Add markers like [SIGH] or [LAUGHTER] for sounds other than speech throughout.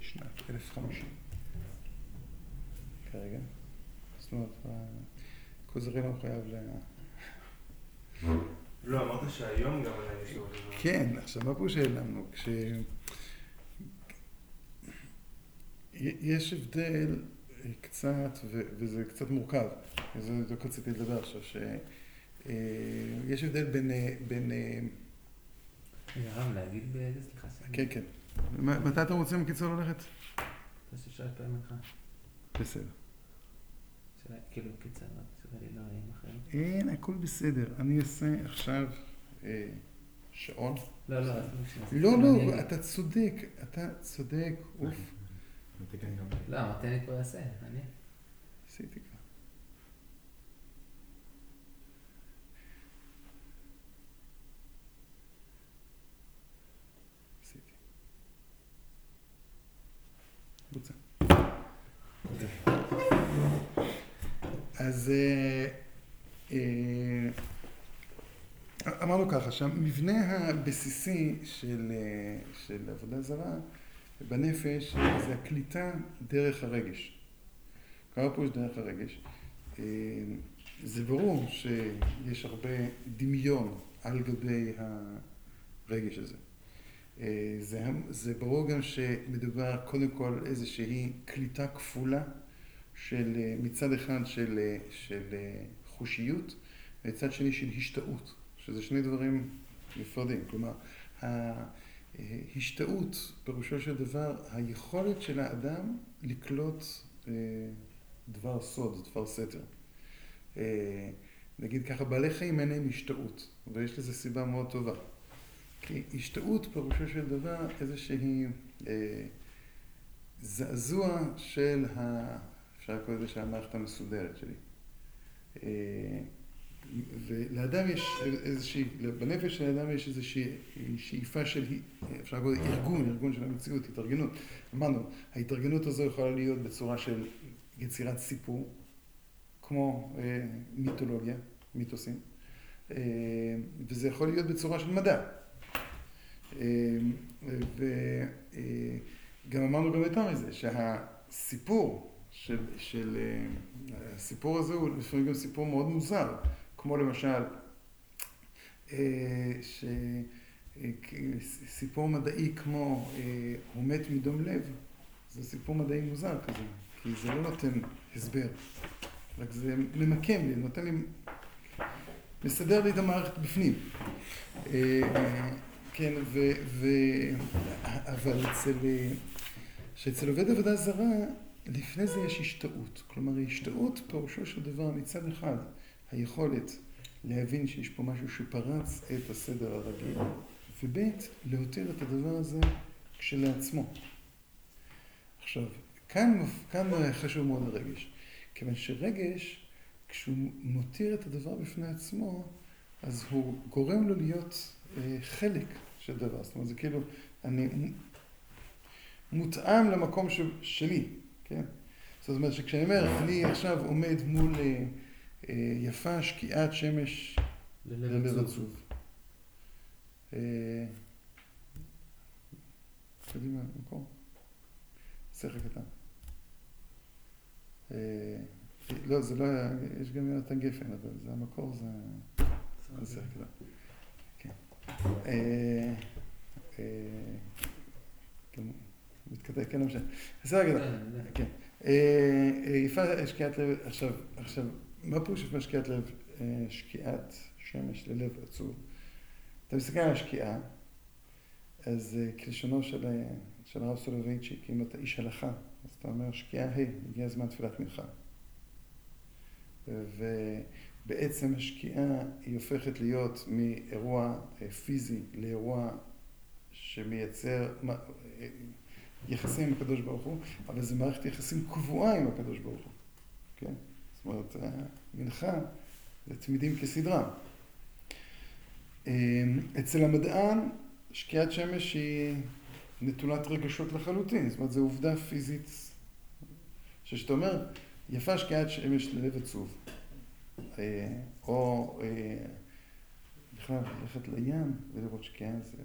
בשנת 1050. כרגע. זאת אומרת, כוזרי לא מחויב ל... לא, אמרת שהיום גם עדיין יש לו... כן, עכשיו מה פה שהעלמנו? כש... יש הבדל אה, קצת, וזה קצת מורכב, זה בדיוק רציתי לדבר עכשיו, שיש הבדל בין... בין הרב, להגיד באיזה סליחה? כן, כן. מתי אתם רוצים בקיצור ללכת? בסדר. כאילו קיצר, לי לא. אין, הכל בסדר. אני אעשה עכשיו שעון. לא, לא, לא, לא, אתה צודק, אתה צודק, אוף. לא, אמרתי אני כבר אעשה, אני. עשיתי כבר. עשיתי. בוצע. אז אמרנו ככה, שהמבנה הבסיסי של, של עבודה זרה בנפש זה הקליטה דרך הרגש. כמה פירוש דרך הרגש? זה ברור שיש הרבה דמיון על גבי הרגש הזה. זה, זה ברור גם שמדובר קודם כל על איזושהי קליטה כפולה של מצד אחד של, של חושיות ומצד שני של השתאות, שזה שני דברים נפרדים. כלומר, ההשתאות, פירושו של דבר, היכולת של האדם לקלוט דבר סוד, דבר סתר. נגיד ככה, בעלי חיים אין להם השתאות, ויש לזה סיבה מאוד טובה. כי השתאות פירושו של דבר איזושהי אה, זעזוע של ה... אפשר לקרוא לזה של המערכת המסודרת שלי. אה, ולאדם יש איזושהי, בנפש של האדם יש איזושהי שאיפה של, אפשר לקרוא לזה ארגון, ארגון של המציאות, התארגנות. אמרנו, ההתארגנות הזו יכולה להיות בצורה של יצירת סיפור, כמו אה, מיתולוגיה, מיתוסים, אה, וזה יכול להיות בצורה של מדע. וגם אמרנו גם יותר מזה, שהסיפור של, של הסיפור הזה הוא לפעמים גם סיפור מאוד מוזר, כמו למשל, סיפור מדעי כמו הוא מת מדום לב, זה סיפור מדעי מוזר כזה, כי זה לא נותן הסבר, רק זה ממקם לי, נותן לי, מסדר לי את המערכת בפנים. כן, ו... ו... אבל אצל... שאצל עובד עבודה זרה, לפני זה יש השתאות. כלומר, השתאות פירושו של דבר מצד אחד היכולת להבין שיש פה משהו שפרץ את הסדר הרגיל, וב' להותיר את הדבר הזה כשלעצמו. עכשיו, כאן, כאן חשוב מאוד הרגש. כיוון שרגש, כשהוא מותיר את הדבר בפני עצמו, אז הוא גורם לו להיות חלק של דבר. זאת אומרת, זה כאילו, אני מותאם למקום ש, שלי, כן? זאת אומרת שכשאני אומר, אני עכשיו עומד מול אה, אה, יפה שקיעת שמש ללב עצוב. אה, קדימה, מקום. שכל קטן. לא, זה לא היה, יש גם יונתן גפן, אבל זה המקור, זה... שכל קטן. כן. אה, אה, מתקדם, כן, לא משנה. בסדר גדול. כן. יפה שקיעת לב, עכשיו, עכשיו, מה פירוש יפה שקיעת לב, שקיעת שמש ללב עצוב? אתה מסתכל על השקיעה, אז כלשונו של, של הרב סולובייצ'יק, אם אתה איש הלכה, אז אתה אומר, שקיעה ה', הגיע הזמן תפילת מנחה. ובעצם השקיעה היא הופכת להיות מאירוע פיזי לאירוע שמייצר יחסים עם הקדוש ברוך הוא, אבל זו מערכת יחסים קבועה עם הקדוש ברוך הוא, כן? זאת אומרת, מנחה זה תמידים כסדרם. אצל המדען, שקיעת שמש היא נטולת רגשות לחלוטין, זאת אומרת, זו עובדה פיזית, שכשאתה אומר, יפה שקיעת שמש ללב עצוב, או בכלל ללכת לים ולראות שקיעה זה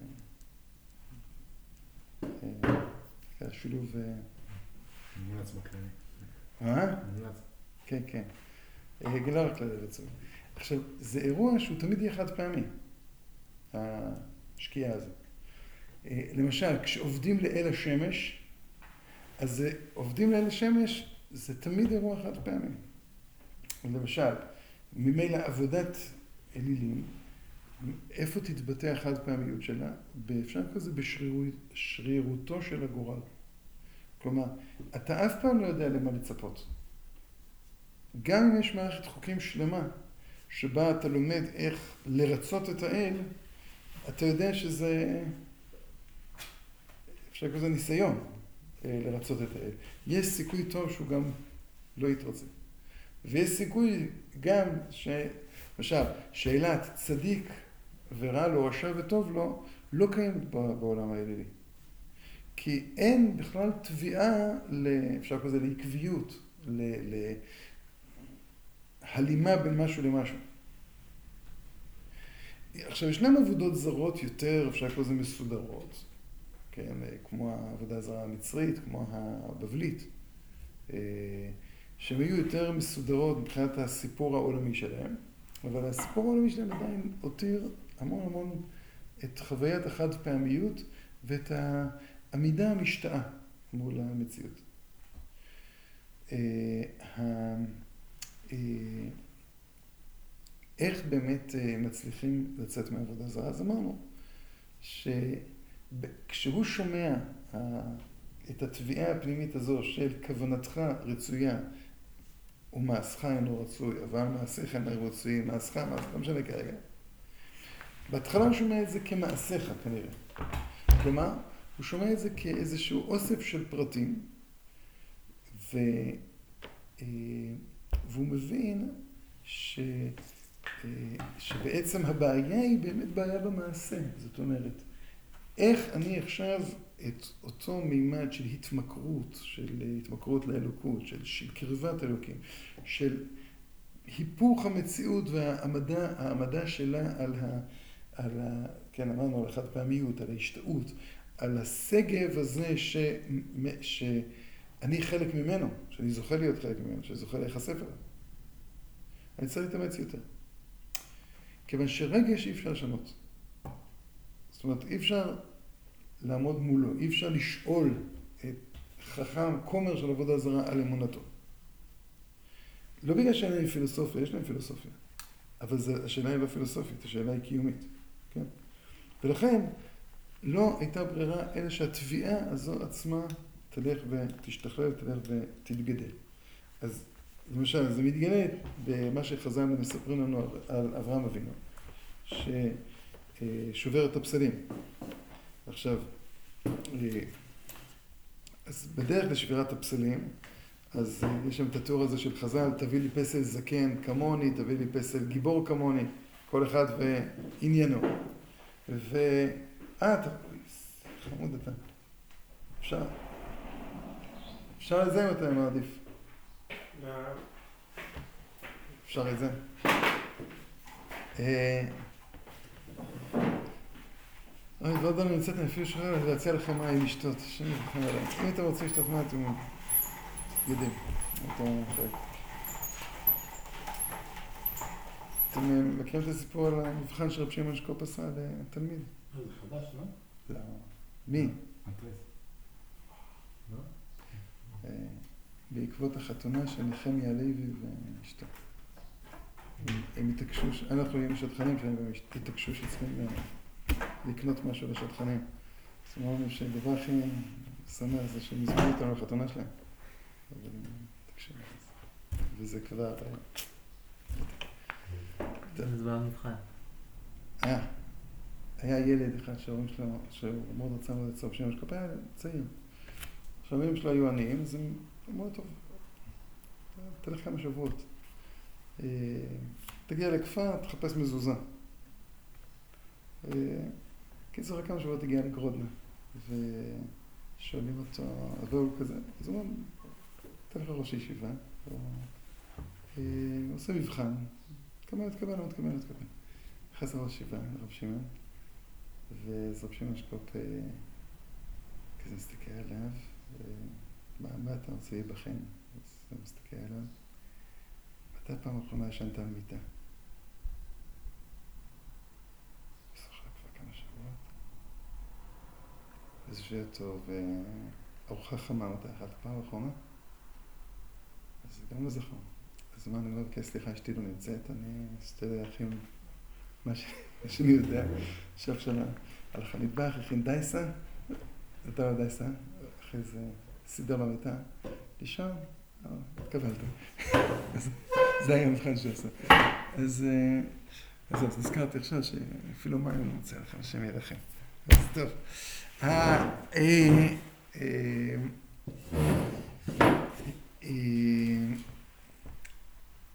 שילוב... אה, מומלץ בכללי. אה? מומלץ. כן, כן. אה, לא רק לרצון. עכשיו, זה אירוע שהוא תמיד יהיה חד פעמי, השקיעה הזאת. אה, למשל, כשעובדים לאל השמש, אז עובדים לאל השמש זה תמיד אירוע חד פעמי. למשל, ממילא עבודת אלילים, איפה תתבטא החד פעמיות שלה? אפשר לקרוא לזה בשרירותו של הגורל. כלומר, אתה אף פעם לא יודע למה לצפות. גם אם יש מערכת חוקים שלמה, שבה אתה לומד איך לרצות את האל, אתה יודע שזה, אפשר לקרוא לזה ניסיון אה, לרצות את האל. יש סיכוי טוב שהוא גם לא יתרצה. ויש סיכוי גם ש... למשל, שאלת צדיק ורע לו, רשע וטוב לו, לא קיימת בעולם האלילי. כי אין בכלל תביעה, אפשר לקרוא לזה לעקביות, להלימה בין משהו למשהו. עכשיו, ישנן עבודות זרות יותר, אפשר לקרוא לזה מסודרות, כן, כמו העבודה הזרה המצרית, כמו הבבלית, אה, שהן היו יותר מסודרות מבחינת הסיפור העולמי שלהן, אבל הסיפור העולמי שלהן עדיין הותיר המון המון את חוויית החד פעמיות ואת העמידה המשתאה מול המציאות. אה, אה, איך באמת אה, מצליחים לצאת מעבודה זרה? אז אמרנו שכשהוא שומע את התביעה הפנימית הזו של כוונתך רצויה ומעשך אינו רצוי, אבל מעשיך אינו רצוי, מעשך, מעשך, לא משנה כרגע. בהתחלה הוא שומע את זה כמעשיך כנראה. כלומר, הוא שומע את זה כאיזשהו אוסף של פרטים, ו... אה, והוא מבין ש... אה, שבעצם הבעיה היא באמת בעיה במעשה. זאת אומרת, איך אני עכשיו את אותו מימד של התמכרות, של התמכרות לאלוקות, של, של קרבת אלוקים, של היפוך המציאות והעמדה שלה על ה... על ה... כן, אמרנו על החד פעמיות, על ההשתאות, על השגב הזה ש... שאני חלק ממנו, שאני זוכה להיות חלק ממנו, שאני זוכה להיחשף אליו. אני צריך להתאמץ יותר. כיוון שרגש אי אפשר לשנות. זאת אומרת, אי אפשר לעמוד מולו, אי אפשר לשאול את חכם, כומר של עבודה זרה על אמונתו. לא בגלל שאין להם פילוסופיה, יש להם פילוסופיה. אבל זה, השאלה היא לא פילוסופית, השאלה היא קיומית. כן? ולכן לא הייתה ברירה אלא שהתביעה הזו עצמה תלך ותשתכלל, תלך ותתגדל. אז למשל, זה מתגלה במה שחז"ל מספרים לנו על אברהם אבינו, ששובר את הפסלים. עכשיו, אז בדרך לשבירת הפסלים, אז יש שם את התיאור הזה של חז"ל, תביא לי פסל זקן כמוני, תביא לי פסל גיבור כמוני, כל אחד ועניינו. ו... אה, אתה... חמוד אתה. אפשר? אפשר את זה אם אתה מעדיף. אפשר את זה. אה, אוי, לא יודע אם יצאתם אפילו שלך להציע לכם מים לשתות. אם אתם רוצים לשתות מים, אתם יודעים. אתם מכירים את הסיפור על המבחן של רב שמעון שקופ עשה לתלמיד? זה חדש, לא? לא. מי? לא? אה, בעקבות החתונה של נחמיה לוי ואשתו. הם התעקשו, אנחנו היינו שטחנים שלהם, והם התעקשו שצריכים אה, לקנות משהו לשטחנים. אז אמרנו שהדבר הכי שמח זה שהם הזמינו אותנו לחתונה שלהם. אבל הם התעקשו. וזה כבר... אה, זה במבחן. היה. היה ילד אחד שההורים שלו, שהוא מאוד רצה מאוד לצור שם משקפי, היה צעיר. עכשיו ההורים שלו היו עניים, אז הם אמרו, טוב, תלך כמה שבועות. אה, תגיע לכפר, תחפש מזוזה. אה, קיצור, כמה שבועות תגיע לגרודנה. ושואלים אותו, והוא כזה, אז הוא אומר, תלך לראש הישיבה, הוא אה, עושה מבחן, תקבל, לא תקבל, לא תקבל. נכנס לראש הישיבה, רב שמעון. רב שמעון שקופ כזה מסתכל עליו, ואתה רוצה להיבחן, אז אתה מסתכל עליו. מתי פעם אחרונה ישנת על מיטה? אז יושב טוב, ארוחה חמה, מתי אכלת פעם אחרונה? אז זה גם לא זכור. אז מה אני אומר, כן, סליחה, אשתי לא נמצאת, אני אשתה להכין מה ש- מה שאני יודע. ישב שם על המטבח, הכין דייסה, אתה יודע דייסה, אחרי זה סידר במיטה, לישון, אה, התקבלת. זה היה המבחן שהוא עשה. אז אה, אז נזכרתי עכשיו שאפילו מים אני מוצא לכם, השם ירחם. אז טוב. אה,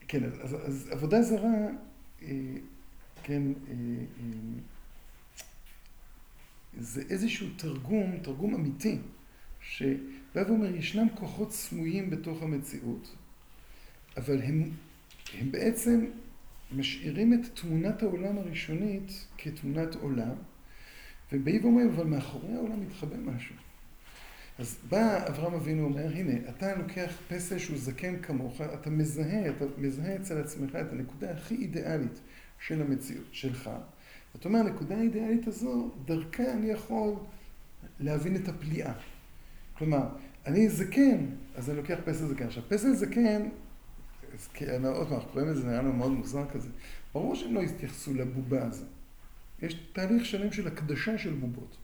כן, אז, עבודה זרה, כן, אה, אה, זה איזשהו תרגום, תרגום אמיתי, שבא ואומר, ישנם כוחות סמויים בתוך המציאות, אבל הם, הם בעצם משאירים את תמונת העולם הראשונית כתמונת עולם, ובאים ואומרים, אבל מאחורי העולם מתחבא משהו. אז בא אברהם אבינו ואומר, הנה, אתה לוקח פסל שהוא זקן כמוך, אתה מזהה, אתה מזהה אצל עצמך את הנקודה הכי אידיאלית של המציאות שלך. אתה אומר, הנקודה האידיאלית הזו, דרכה אני יכול להבין את הפליאה. כלומר, אני זקן, אז אני לוקח פסל זקן. עכשיו, פסל זקן, אז כן, עוד פעם, אנחנו קוראים לזה, נראה לנו מאוד מוזר כזה. ברור שהם לא התייחסו לבובה הזו. יש תהליך שלם של הקדשה של בובות.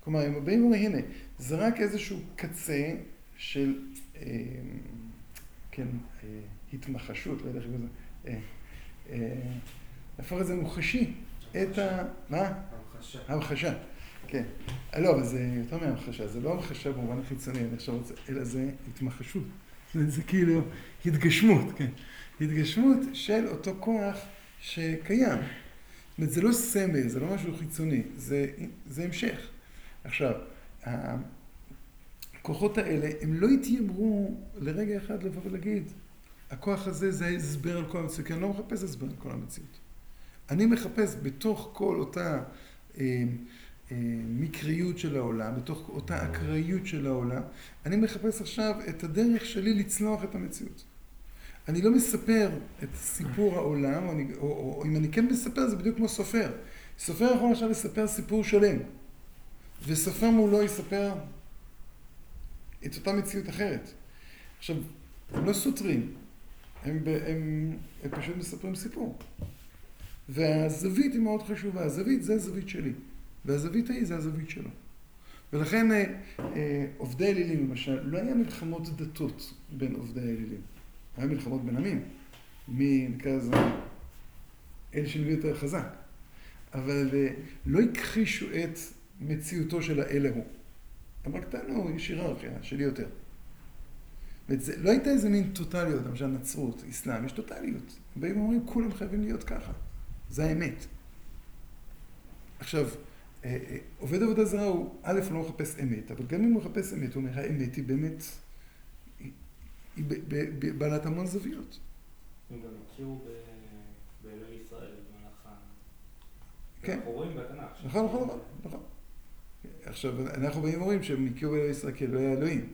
כלומר, הם באים ואומרים, הנה, זה רק איזשהו קצה של, אה, כן, אה, התמחשות, לא יודע איך זה, אה, אה, להפוך את זה מוחשי, את ה... מה? המחשה. המחשה, כן. אה, לא, אבל זה יותר מהמחשה, זה לא המחשה במובן החיצוני, אני עכשיו רוצה, אלא זה התמחשות. זה, זה כאילו התגשמות, כן. התגשמות של אותו כוח שקיים. זאת אומרת, זה לא סמל, זה לא משהו חיצוני, זה, זה המשך. עכשיו, הכוחות האלה, הם לא התיימרו לרגע אחד לבוא ולהגיד, הכוח הזה זה ההסבר על כל המציאות, כי אני לא מחפש הסבר על כל המציאות. אני מחפש בתוך כל אותה אה, אה, מקריות של העולם, בתוך אותה אקראיות של העולם, אני מחפש עכשיו את הדרך שלי לצלוח את המציאות. אני לא מספר את סיפור העולם, אני, או, או, או אם אני כן מספר זה בדיוק כמו סופר. סופר יכול עכשיו לספר סיפור שלם, וסופר מולו יספר את אותה מציאות אחרת. עכשיו, הם לא סותרים, הם, הם, הם פשוט מספרים סיפור. והזווית היא מאוד חשובה, הזווית זה הזווית שלי, והזווית ההיא זה הזווית שלו. ולכן אה, אה, עובדי אלילים למשל, לא היה מלחמות דתות בין עובדי האלילים, היה מלחמות בין עמים, מי נקרא לזה אל שנביא יותר חזק, אבל אה, לא הכחישו את מציאותו של האל ההוא. הם רק טענו, יש היררכיה שלי יותר. וזה, לא הייתה איזה מין טוטליות, למשל נצרות, אסלאם, יש טוטליות. באים ואומרים, כולם חייבים להיות ככה. זה האמת. עכשיו, אה, אה, עובד עבודה זרה הוא, א', לא מחפש אמת, אבל גם אם הוא מחפש אמת, הוא אומר, האמת היא באמת, היא, בעלת המון זוויות. הם גם הכירו באלוהי ישראל במהלך ה... כן. אנחנו רואים בתנ"ך. נכון, נכון, נכון, נכון. עכשיו, אנחנו באים ואומרים שהם הכירו באלוהי ישראל כאלוהי האלוהים.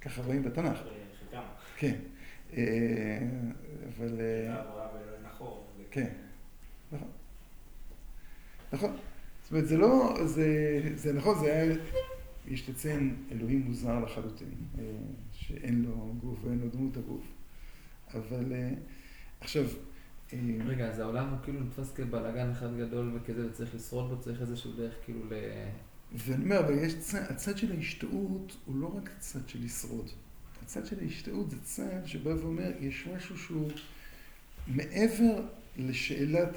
ככה רואים בתנ"ך, חלקם. כן. אה, אבל... אה. כן. נכון. נכון. זאת אומרת, זה לא, זה, זה נכון, זה היה, יש לציין, אלוהים מוזר לחלוטין, אה, שאין לו גוף ואין לו דמות הגוף. אבל אה, עכשיו, אה, רגע, אז העולם הוא כאילו נתפס כבלאגן אחד גדול וכזה, וצריך לשרוד בו, צריך איזשהו דרך כאילו ל... ואני אומר, אבל יש צד, הצד של ההשתאות הוא לא רק צד של לשרוד. הצד של ההשתאות זה צד שבא ואומר, יש משהו שהוא מעבר לשאלת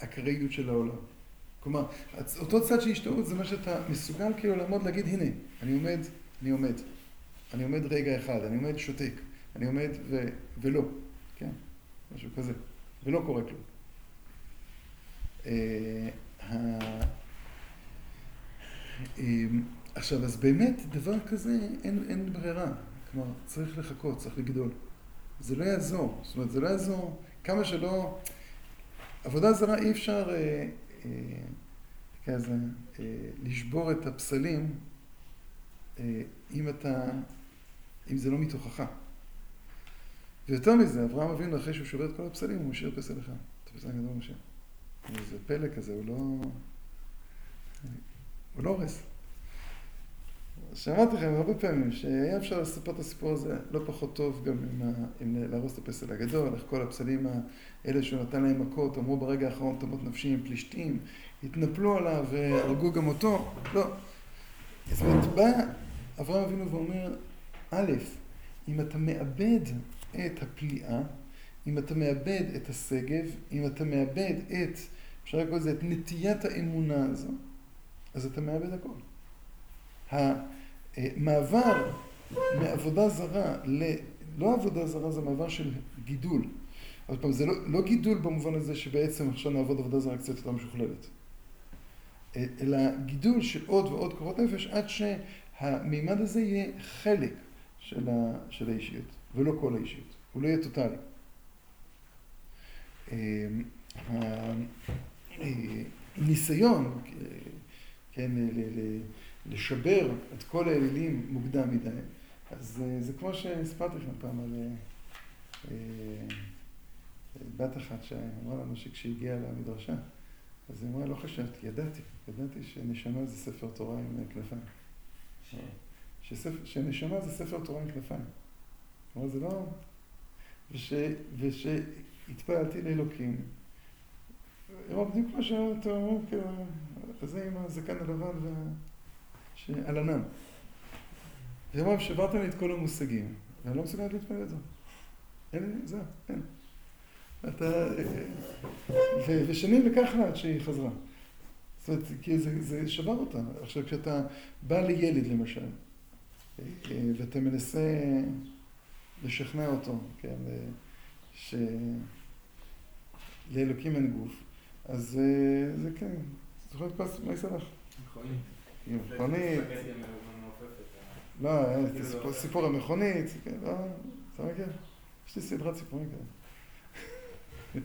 האקראיות של העולם. כלומר, אותו צד של השתאות זה מה שאתה מסוגל כאילו לעמוד להגיד, הנה, אני עומד, אני עומד. אני עומד רגע אחד, אני עומד שותק, אני עומד ו, ולא, כן? משהו כזה. ולא קורה כלום. אה, אמ, עכשיו, אז באמת, דבר כזה, אין, אין ברירה. כלומר, צריך לחכות, צריך לגדול. זה לא יעזור. זאת אומרת, זה לא יעזור כמה שלא... עבודה זרה אי אפשר אה, אה, כזה, אה, לשבור את הפסלים אה, אם אתה, אם זה לא מתוכך. ויותר מזה, אברהם אבינו, אחרי שהוא שובר את כל הפסלים, הוא משאיר פסל אחד. את הפסל הגדול משה. זה פלא כזה, הוא לא... הוא לא הורס. שמעתי לכם הרבה פעמים שהיה אפשר לספר את הסיפור הזה לא פחות טוב גם עם, ה... עם להרוס את הפסל הגדול, איך כל הפסלים האלה שהוא נתן להם מכות, אמרו ברגע האחרון תמות נפשי עם פלישתים, התנפלו עליו והרגו גם אותו, לא. זאת אומרת, בא אברהם אבינו ואומר, א', אם אתה מאבד את הפליאה, אם אתה מאבד את השגב, אם אתה מאבד את, אפשר לקרוא לזה, את נטיית האמונה הזו, אז אתה מאבד הכל. המעבר מעבודה זרה ל... לא עבודה זרה, זה מעבר של גידול. עוד פעם, זה לא, לא גידול במובן הזה שבעצם עכשיו נעבוד עבודה זרה קצת יותר משוכללת. אלא גידול של עוד ועוד קורות נפש עד שהמימד הזה יהיה חלק של, ה, של האישיות, ולא כל האישיות. הוא לא יהיה טוטאלי. הניסיון, כן, לשבר את כל האלילים מוקדם מדי, אז זה כמו שהספרתי לכם פעם על בת אחת שאמרה לנו שכשהגיעה למדרשה, אז היא אמרה, לא חשבתי, ידעתי, ידעתי שנשמה זה ספר תורה עם כנפיים. שנשמה זה ספר תורה עם כנפיים. כלומר, זה לא... ושהתפעלתי לאלוקים. אמר בדיוק מה שאתה אומר, זה עם הזקן הלבן ועל ענן. היא אמרה, שברת לי את כל המושגים, ואני לא מסוגלת להתפעל את זה. אין לי, זהו, אין. אתה... ושנים לקח לה עד שהיא חזרה. זאת אומרת, כי זה, זה שבר אותה. עכשיו, כשאתה בא לילד, למשל, ואתה מנסה לשכנע אותו, כן, שלאלוקים אין גוף, אז זה כן, זוכר את פס, מה יסלח? מכונית. מכונית. לא, סיפור המכונית, כן, לא, אתה מכיר? יש לי סדרת סיפורים כאלה.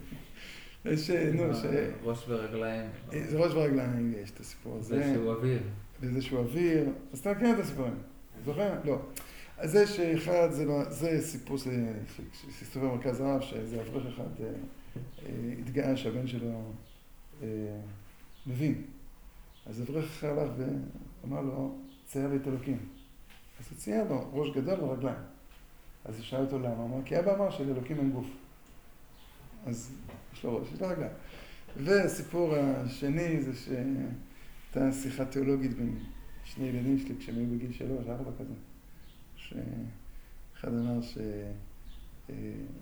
[LAUGHS] יש, נו, ש... ראש ורגליים. זה ראש ורגליים, יש את הסיפור הזה. זה שהוא אוויר. וזה שהוא אוויר. אז אתה מכיר את הסיפורים. זוכר? לא. אז זה שאחד, זה, לא, סיפור שסיפור במרכז הרב, שאיזה אברך אחד אה, אה, התגאה שהבן שלו אה, מבין. אז אברך הלך ואמר לו, צייר לי את אלוקים. אז הוא צייר לו ראש גדול ורגליים. אז הוא שאל אותו למה, הוא אמר, כי אבא אמר שלאלוקים אין גוף. אז יש לו ראש, יש לו רגליים. והסיפור השני זה שהייתה שיחה תיאולוגית בין שני ילדים שלי כשהם היו בגיל שלוש, ארבע כזה. שאחד אמר שהוא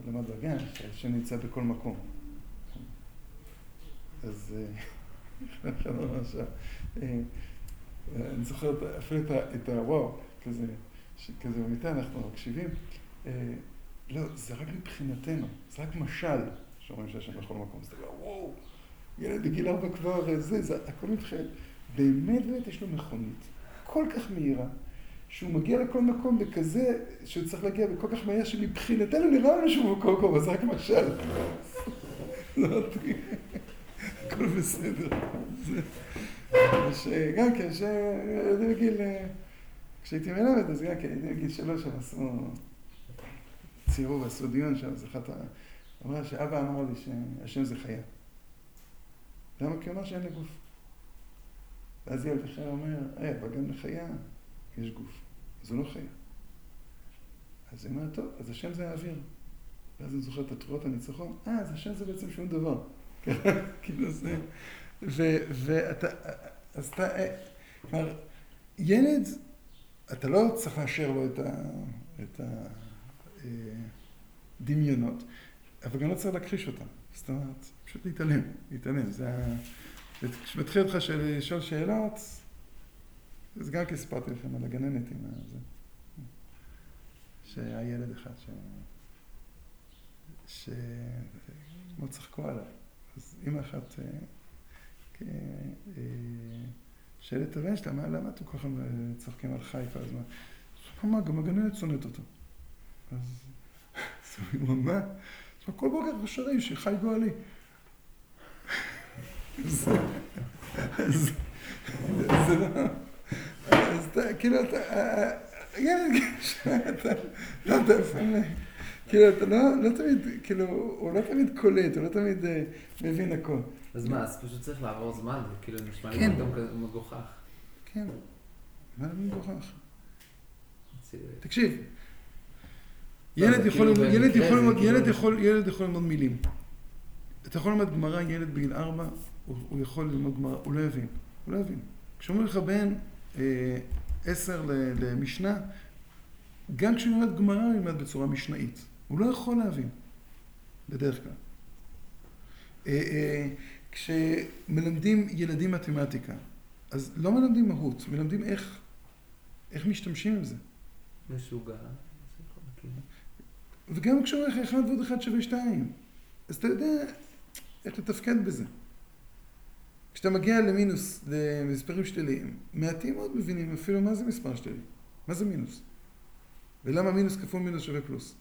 למד בגן, שהשם נמצא בכל מקום. אז ש... אני זוכר אפילו את הוואו, כזה, במיטה, אנחנו מקשיבים. לא, זה רק מבחינתנו, זה רק משל שאומרים שהשם בכל מקום. אתה אומר, וואו, ילד בגיל ארבע כבר זה, זה הכל מבחינת, באמת באמת יש לו מכונית כל כך מהירה, שהוא מגיע לכל מקום בכזה, שהוא צריך להגיע בכל כך מהר, שמבחינתנו נראה לנו שהוא מקום, אז רק משל. [LAUGHS] הכל בסדר. גם כן, שהייתי בגיל, כשהייתי מלמד, אז גם כן, הייתי בגיל שלוש, הם עשו ציירו ועשו דיון שם, אז אחת. אמרה שאבא אמר לי שהשם זה חיה. למה? כי הוא אמר שאין לי גוף. ואז ילד אחר אומר, אה, אבל גם לחיה יש גוף. אז הוא לא חיה. אז היא אומרת, טוב, אז השם זה האוויר. ואז אני זוכר את התרועות הניצחון, אה, אז השם זה בעצם שום דבר. כאילו זה... ואתה... אז אתה... כלומר, ילד, אתה לא צריך לאשר לו את הדמיונות, אבל גם לא צריך להכחיש אותם. זאת אומרת, פשוט להתעלם, להתעלם. זה ה... כשמתחיל אותך לשאול שאלות, אז גם כי סיפרתי לכם על הגננת עם זה. שהיה ילד אחד ש... ש... מאוד צחקו עליו. אז אימא אחת שאלה את הבן שלה, למה אתם כל כך צוחקים על חי כל הזמן? אז מה, גם הגננת שונאת אותו. אז הוא אמר, מה? כל בוקר שרים שחי גואלי. אז זה לא... אז כאילו, אתה, אה, אה, ילד, אתה, לא, לפעמים, כאילו, אתה לא, לא תמיד, כאילו, הוא לא תמיד קולט, הוא לא תמיד אה, מבין הכל. אז מה, אז פשוט צריך לעבור זמן, זה כאילו נשמע לי כן. פתאום כזה מגוחך. כן, מה זה מגוחך? תקשיב, לא, ילד יכול ללמוד, ילד במקרה יכול זה ללמוד, כאילו- ילד יכול, ילד יכול ללמוד מילים. אתה יכול ללמוד גמרא, ילד בגיל ארבע, הוא, יכול ללמוד גמרא, הוא לא יבין, הוא לא יבין. כשאומרים לך בין אה, עשר ל- למשנה, גם כשהוא ילמד גמרא הוא ילמד בצורה משנאית. הוא לא יכול להבין, בדרך כלל. אה, אה, כשמלמדים ילדים מתמטיקה, אז לא מלמדים מהות, מלמדים איך, איך משתמשים עם זה. משוגע. יכול, כאילו. וגם כשאומר לך אחד ועוד אחד שווה שתיים, אז אתה יודע איך לתפקד בזה. כשאתה מגיע למינוס, למספרים שליליים, מעטים מאוד מבינים אפילו מה זה מספר שלילי. מה זה מינוס? ולמה מינוס כפול מינוס שווה פלוס?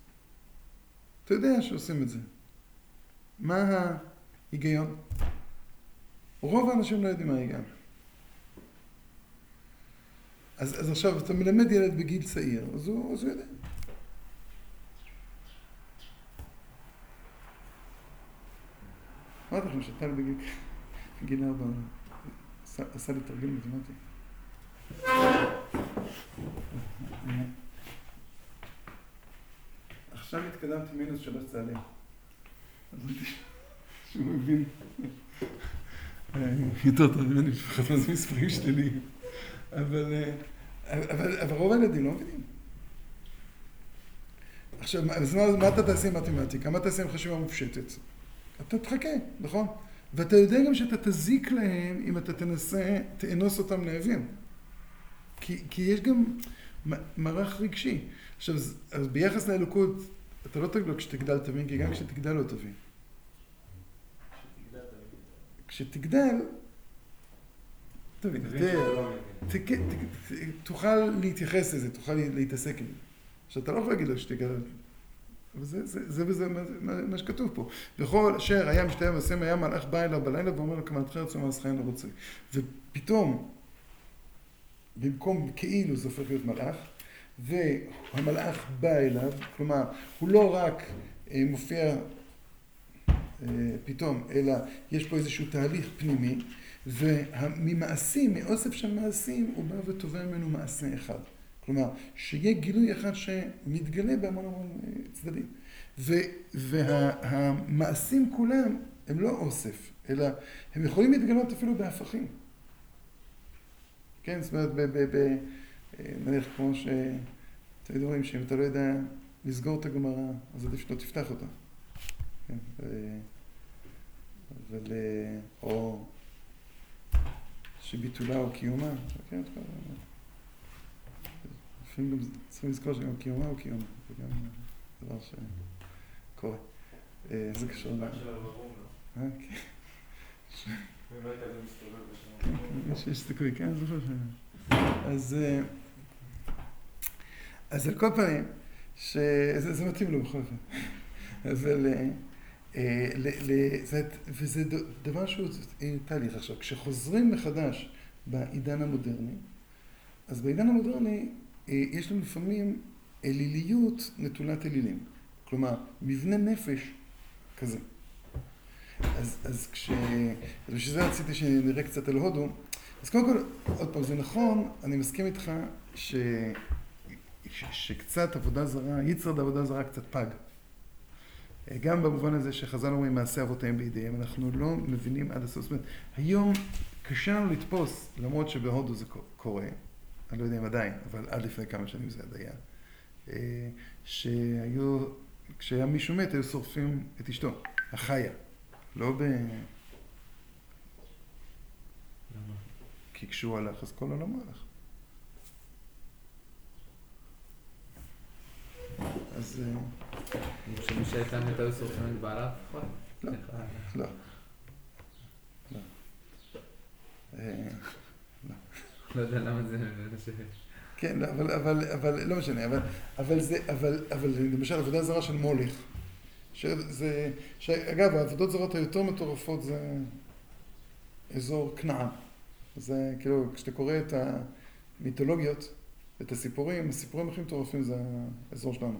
אתה יודע שעושים את זה. מה ההיגיון? רוב האנשים לא יודעים מה ההיגיון. אז, אז עכשיו, אתה מלמד ילד בגיל צעיר, אז הוא, אז הוא יודע. אמרתי לכם שטל בגיל בגיל ארבע עשה- לי תרגיל מתמטי. עכשיו התקדמתי מינוס שלוש צעדים. אז שהוא מבין אה, יותר טוב ממני לפחות מה זה מספרים שליליים. אבל, אה, אבל, אבל רוב הילדים לא מבינים. עכשיו, אז מה, מה אתה תעשה עם מתמטיקה? מה תעשה עם חשיבה מופשטת? אתה תחכה, נכון? ואתה יודע גם שאתה תזיק להם אם אתה תנסה, תאנוס אותם להבין. כי, כי יש גם מערך רגשי. עכשיו, אז ביחס לאלוקות, אתה לא תגדל כשתגדל תבין, כי גם כשתגדל לא תבין. כשתגדל, תבין, יותר, לא תוכל להתייחס לזה, תוכל להתעסק עם זה. עכשיו, אתה לא יכול להגיד לו שתגדל. אבל זה, זה, זה, וזה מה, מה, שכתוב פה. וכל אשר היה משתהיה ועושה היה מלאך בא אליו בלילה ואומר לו כמעט חרץ ומעש חיים לא רוצה. ופתאום, במקום כאילו זה הופך להיות מלאך, והמלאך בא אליו, כלומר, הוא לא רק אה, מופיע אה, פתאום, אלא יש פה איזשהו תהליך פנימי, וממעשים, מאוסף של מעשים, הוא בא ותובע ממנו מעשה אחד. כלומר, שיהיה גילוי אחד שמתגלה בהמון המון אה, צדדים. והמעשים כולם הם לא אוסף, אלא הם יכולים להתגלות אפילו בהפכים. כן, זאת אומרת, ב- ב- ב- נניח כמו ש... אתם יודעים שאם אתה לא יודע לסגור את הגמרא, אז עדיף שלא תפתח אותה. כן, ו- אבל... אה, או שביטולה או קיומה. כן, אתה- לפעמים גם צריכים לזכור שגם קיומה הוא קיומה, זה גם דבר שקורה. אה, זה קשור ל... לא? אה, כן, [LAUGHS] לא. יש- יש סיכוי, כן, זוכר ש... אז... אז על כל פנים, שזה זה מתאים לו בכל אופן. אבל... ל- ל- זה- וזה דבר שהוא תהליך. עכשיו, כשחוזרים מחדש בעידן המודרני, אז בעידן המודרני אה, יש לנו לפעמים אליליות נטולת אלילים. כלומר, מבנה נפש כזה. אז, אז כש... אז בשביל זה רציתי שנראה קצת על הודו. אז קודם כל, עוד פעם, זה נכון, אני מסכים איתך ש... ש... שקצת עבודה זרה, יצרד עבודה זרה קצת פג. אה, גם במובן הזה שחז"ל אומרים מעשה אבותיהם בידיהם, אנחנו לא מבינים עד הסוף. זאת אומרת, היום קשה לנו לתפוס, למרות שבהודו זה קורה, אני לא יודע אם עדיין, אבל עד לפני כמה שנים זה עד היה, אה, שהיו, כשהיה מישהו מת, היו שורפים את אשתו, החיה. לא ב... למה? כי כשהוא הלך, אז כל העולם הלך. אז אה, שמי שהייתה מתה שורפים את בעלה? נכון. לא. איך ה- לא. לא. אה, לא יודע למה זה... כן, לא, אבל, אבל, אבל, לא משנה, אבל, אבל זה, אבל, אבל למשל עבודה זרה של מולך, שזה, שאגב, העבודות זרות היותר מטורפות זה אזור כנען. זה כאילו, כשאתה קורא את המיתולוגיות, את הסיפורים, הסיפורים הכי מטורפים זה האזור שלנו.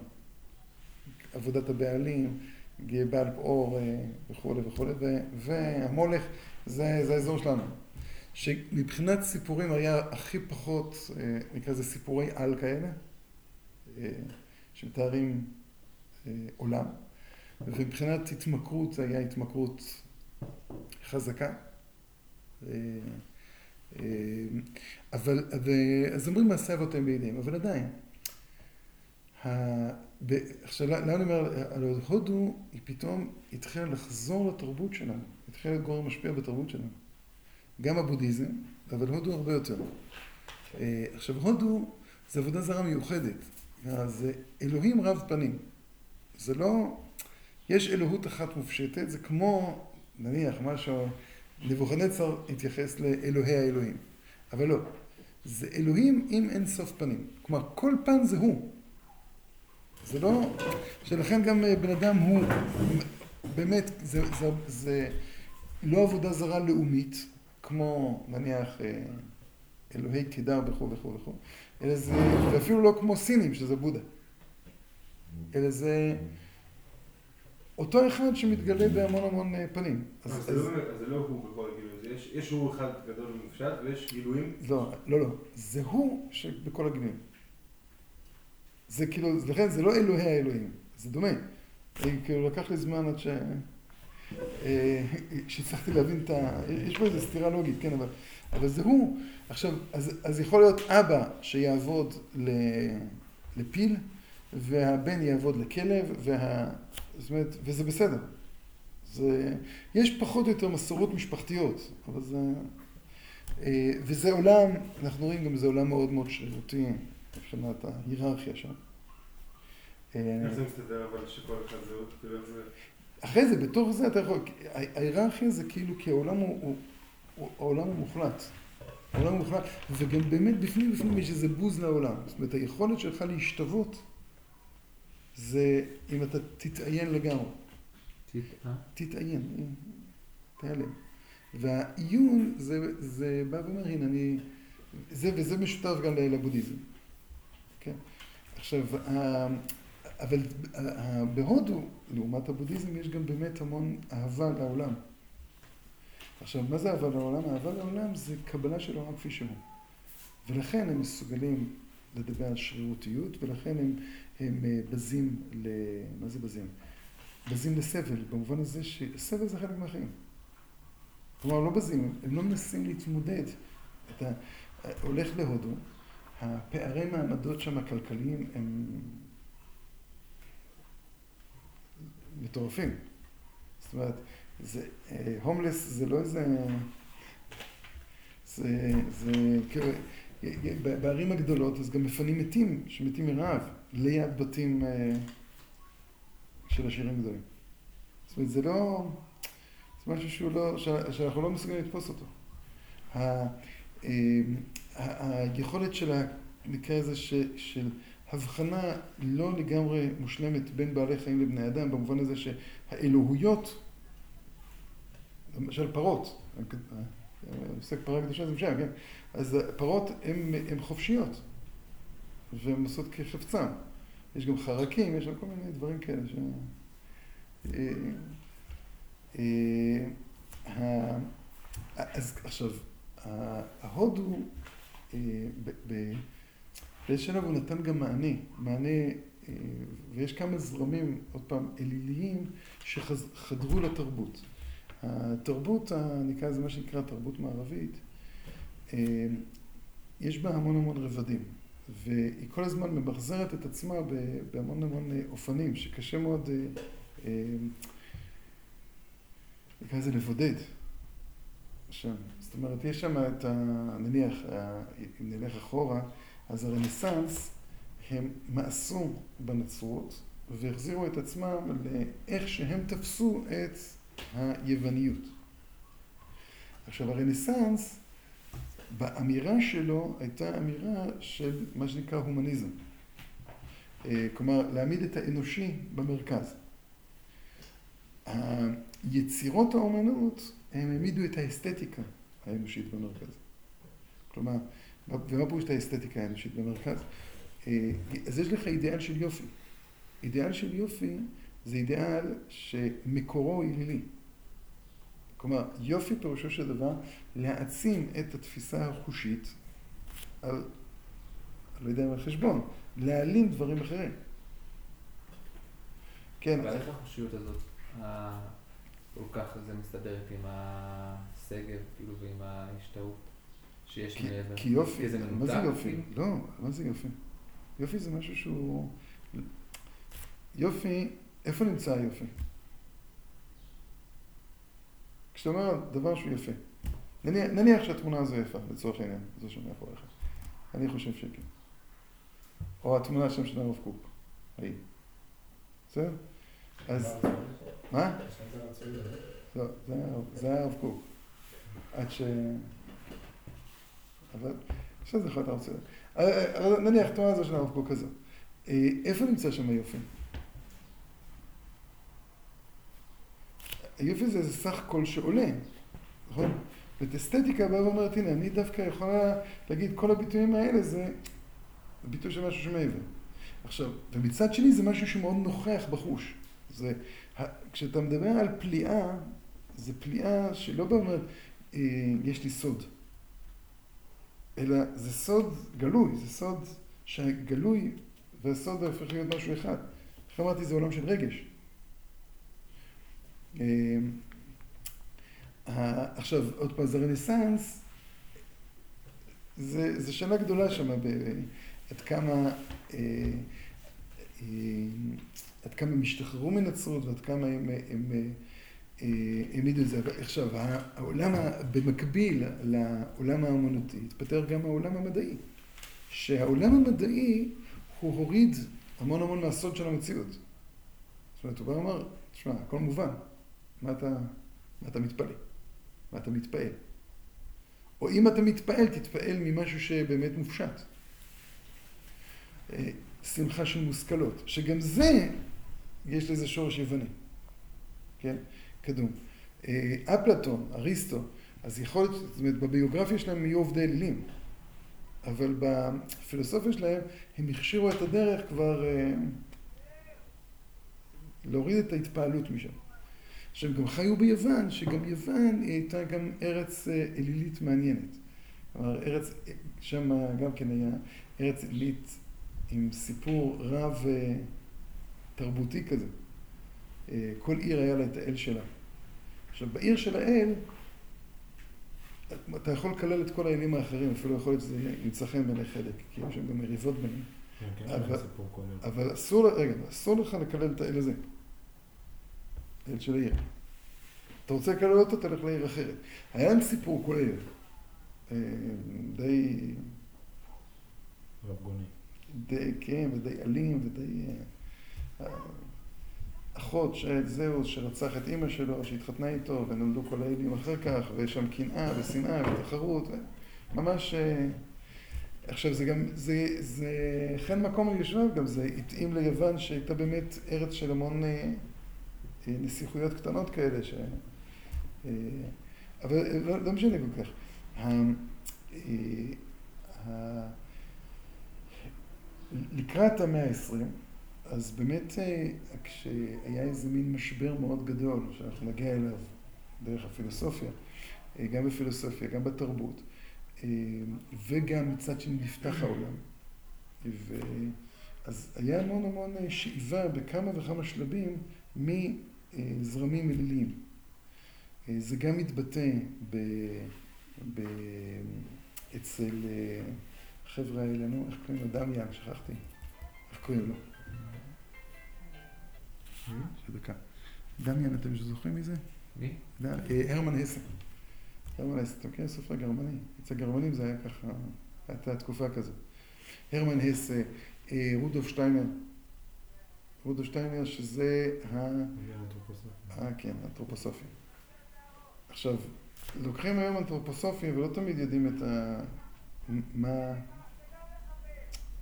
עבודת הבעלים, בעל פאור אה, וכולי וכולי, והמולך זה, זה האזור שלנו. שמבחינת סיפורים היה הכי פחות, אה, נקרא לזה סיפורי על כאלה, אה, שמתארים עולם, ומבחינת התמכרות זה היה התמכרות חזקה. אבל, אז אומרים מעשה אבותיהם בידיהם, אבל עדיין, עכשיו, לאן אני אומר, על הודו היא פתאום התחילה לחזור לתרבות שלנו, התחילה להיות משפיע בתרבות שלנו. גם הבודהיזם, אבל הודו הרבה יותר. אה, עכשיו, הודו זה עבודה זרה מיוחדת, זה אלוהים רב פנים. זה לא, יש אלוהות אחת מופשטת, זה כמו, נניח, מה שנבוכדנצר התייחס לאלוהי האלוהים. אבל לא, זה אלוהים עם אין סוף פנים. כלומר, כל פן זה הוא. זה לא... שלכן גם אה, בן אדם הוא באמת, זה, זה, זה לא עבודה זרה לאומית, כמו נניח אה, אלוהי קידר וכו' וכו' וכו', אלא זה, ואפילו לא כמו סינים, שזה בודה, אלא זה אותו אחד שמתגלה בהמון המון אה, פנים. אז זה לא הוא בכל הגילויים, יש הוא אחד גדול ומופשט ויש גילויים? לא, לא, לא, זה הוא שבכל הגילויים. זה כאילו, לכן זה לא אלוהי האלוהים, זה דומה. כאילו לקח לי זמן עד ש... אה, שהצלחתי להבין את ה... יש פה איזו סתירה לוגית, כן, אבל, אבל זה הוא. עכשיו, אז, אז יכול להיות אבא שיעבוד ל... לפיל, והבן יעבוד לכלב, וה... זאת אומרת, וזה בסדר. זה... יש פחות או יותר מסורות משפחתיות, אבל זה... אה, וזה עולם, אנחנו רואים גם זה עולם מאוד מאוד שרירותי. מבחינת ההיררכיה שם. איך זה מסתדר אבל שכל אחד זהות? כאילו איך זה... אחרי זה, בתוך זה אתה יכול, ההיררכיה זה כאילו כי העולם הוא, הוא, העולם הוא מוחלט. העולם הוא מוחלט, וגם באמת בפנים בפנים יש איזה בוז לעולם. זאת אומרת, היכולת שלך להשתוות זה אם אתה תתעיין לגמרי. תתעיין, תיעלם. והעיון זה, זה בא ואומר, הנה אני, זה וזה משותף גם לבודהיזם. כן? עכשיו, אבל בהודו, לעומת הבודהיזם, יש גם באמת המון אהבה לעולם. עכשיו, מה זה אהבה לעולם? אהבה לעולם זה קבלה של העולם כפי שהוא. ולכן הם מסוגלים לדבר על שרירותיות, ולכן הם, הם אה, בזים ל... מה זה בזים? בזים לסבל, במובן הזה שסבל זה חלק מהחיים. כלומר, לא בזים, הם לא מנסים להתמודד. אתה הולך להודו, הפערי מעמדות שם הכלכליים הם מטורפים. זאת אומרת, זה, הומלס זה לא איזה... זה, זה, כאילו, בערים הגדולות אז גם מפנים מתים, שמתים מרעב, ליד בתים אה, של עשירים גדולים. זאת אומרת, זה לא... זה משהו שהוא לא, שאנחנו לא מסוגלים לתפוס אותו. אה, היכולת של, נקרא לזה, של הבחנה לא לגמרי מושלמת בין בעלי חיים לבני אדם, במובן הזה שהאלוהויות, למשל פרות, עוסק פרה קדושה זה משם, כן? אז פרות הן חופשיות, והן עושות כחפצם. יש גם חרקים, יש גם כל מיני דברים כאלה ש... אה, אה, אז עכשיו, ההודו אה, באיזשהו שלב הוא נתן גם מענה, מענה, אה, ויש כמה זרמים, עוד פעם, אליליים, שחדרו לתרבות. התרבות, נקרא לזה מה שנקרא תרבות מערבית, אה, יש בה המון המון רבדים, והיא כל הזמן ממחזרת את עצמה בהמון המון אופנים, שקשה מאוד, נקרא לזה לבודד. שם. זאת אומרת, יש שם את ה... נניח, אם נלך אחורה, אז הרנסאנס, הם מאסו בנצרות והחזירו את עצמם לאיך שהם תפסו את היווניות. עכשיו, הרנסאנס, באמירה שלו הייתה אמירה של מה שנקרא הומניזם. אה, כלומר, להעמיד את האנושי במרכז. יצירות האומנות הם העמידו את האסתטיקה האנושית במרכז. כלומר, ומה פירוש את האסתטיקה האנושית במרכז? אה, אז יש לך אידיאל של יופי. אידיאל של יופי זה אידיאל שמקורו עלילי. כלומר, יופי פירושו של דבר להעצים את התפיסה החושית על, לא יודע מה חשבון, להעלים דברים אחרים. כן. אבל איך החושיות הזאת, כל כך זה מסתדרת עם השגב, כאילו, ועם ההשתאות שיש כי, מעבר? כי יופי, כי מה זה יופי? לא, מה זה יופי? יופי זה משהו שהוא... יופי, איפה נמצא היופי? כשאתה אומר דבר שהוא יפה. נניח, נניח שהתמונה הזו יפה, לצורך העניין, זו שמאחוריך. אני חושב שכן. או התמונה שם של הרב קוק. ההיא. בסדר? אז... מה? לא, זה היה- הרב קוק. עד ש... אבל... עכשיו זה יכול להיות הרב צדק. אבל נניח, התנועה הזו של הרב קוק כזו. אה, איפה נמצא שם היופי? היופי זה איזה סך הכל שעולה, נכון? ואת אסתטיקה באה ואומרת, הנה, אני דווקא יכולה להגיד, כל הביטויים האלה זה ביטוי של משהו שמעבר. עכשיו, ומצד שני זה משהו שמאוד נוכח בחוש. זה, כשאתה מדבר על פליאה, זה פליאה שלא באומרת, אה, יש לי סוד. אלא זה סוד גלוי, זה סוד שהגלוי והסוד הופך להיות משהו אחד. איך אמרתי, זה עולם של רגש. אה, עכשיו, עוד פעם, זה רנסאנס, זה שאלה גדולה שם, עד כמה, אה, אה, עד כמה הם השתחררו מנצרות ועד כמה הם, העמידו את זה. עכשיו, העולם, במקביל לעולם האמנותי, התפתח גם העולם המדעי. שהעולם המדעי, הוא הוריד המון המון מהסוד של המציאות. זאת אומרת, הוא בא ואמר, תשמע, הכל מובן. מה אתה, מה אתה מתפלא? מה אתה מתפעל? או אם אתה מתפעל, תתפעל ממשהו שבאמת מופשט. אה, שמחה של מושכלות, שגם זה, יש לזה שורש יווני, כן? קדום. אה, אפלטון, אריסטו, אז יכול להיות, זאת אומרת, בביוגרפיה שלהם יהיו עובדי אלילים, אבל בפילוסופיה שלהם הם הכשירו את הדרך כבר אה, להוריד את ההתפעלות משם. עכשיו, הם גם חיו ביוון, שגם יוון היא הייתה גם ארץ אה, אלילית מעניינת. כלומר, ארץ, שם גם כן היה ארץ אלילית עם סיפור רב אה, תרבותי כזה. אה, כל עיר היה לה את האל שלה. עכשיו, בעיר של האל, אתה יכול לקלל את כל האלים האחרים, אפילו יכול להיות שזה ימצא חן בעיני חלק, כי יש שם גם מריבות ביניהם. כן, כן, אבל-. אבל אסור, רגע, אסור לך לקלל את האל הזה. האל של העיר. אתה רוצה לקלל אותו, תלך לעיר אחרת. היה להם סיפור כולל. אה, די, רב גוני. די, כן, ודי אלים, ודי... אה, אחות של זהוס שרצח את אימא שלו, שהתחתנה איתו, ונולדו כל האלים אחר כך, ויש שם קנאה ושנאה ותחרות, ממש... אה, עכשיו זה גם, זה, זה חן מקום ליושביו גם, זה התאים ליוון שהייתה באמת ארץ של המון נסיכויות קטנות כאלה, ש... אה, אבל אה, לא, לא משנה כל כך. ה, אה, ה, לקראת המאה ה-20, אז באמת אה, כשהיה איזה מין משבר מאוד גדול, שאנחנו נגיע אליו דרך הפילוסופיה, אה, גם בפילוסופיה, גם בתרבות, אה, וגם מצד שני נפתח העולם. ו... אז היה המון המון אה, שאיבה בכמה וכמה שלבים מזרמים אליליים. אה, זה גם מתבטא ב... ב... אצל אה, החבר'ה האלה, נו, איך קוראים לו? דמיאן, שכחתי. איך קוראים לו? דקה. דמיאן, אתם זוכרים מי זה? מי? אה, הרמן הסה. הרמן הסה, אתה מכיר סופר גרמני? אצל גרמנים זה היה ככה, הייתה תקופה כזאת. הרמן הסה, רודולף שטיינר. רודולף שטיינר שזה ה... אנתרופוסופי. אה, כן, אנתרופוסופיה. עכשיו, לוקחים היום אנתרופוסופיה ולא תמיד יודעים את ה... מה...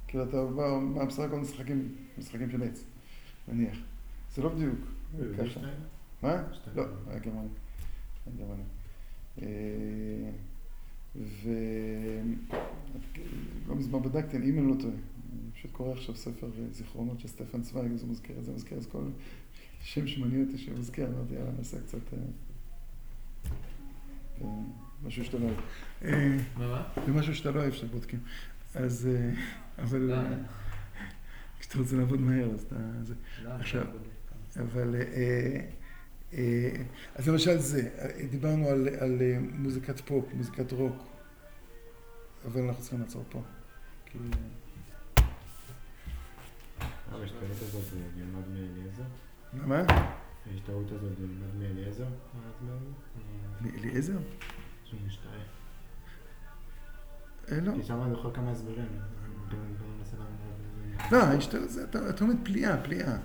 כאילו, אתה בא, מה בסך הכל משחקים, משחקים של עץ, נניח. זה לא בדיוק ככה. ולא מזמן בדקתי, אם אני לא טועה. אני פשוט קורא עכשיו ספר אה, זיכרונות של סטפן צוויג, אז הוא מזכיר את זה, מזכיר את כל שם שמעניין אותי שמזכיר, אמרתי, יאללה, נעשה קצת... אה, אה, משהו שאתה לא אוהב. מה? זה משהו שאתה לא אוהב שאתם בודקים. אז... אבל... לא, אה, כשאתה רוצה לעבוד מהר, אז אתה... זה. לא, עכשיו, לא. אבל... אז למשל זה, דיברנו על, על מוזיקת פופ, מוזיקת רוק, אבל אנחנו צריכים לעצור פה. כי... יש טעות הזאת ללמוד מאליעזר? מה? יש טעות הזאת ללמוד מאליעזר? מאליעזר? שהוא. אה, לא. כי שם אני זוכר כמה הסברים. לא, יש- זה- אתה אתה אומר פליאה, פליאה.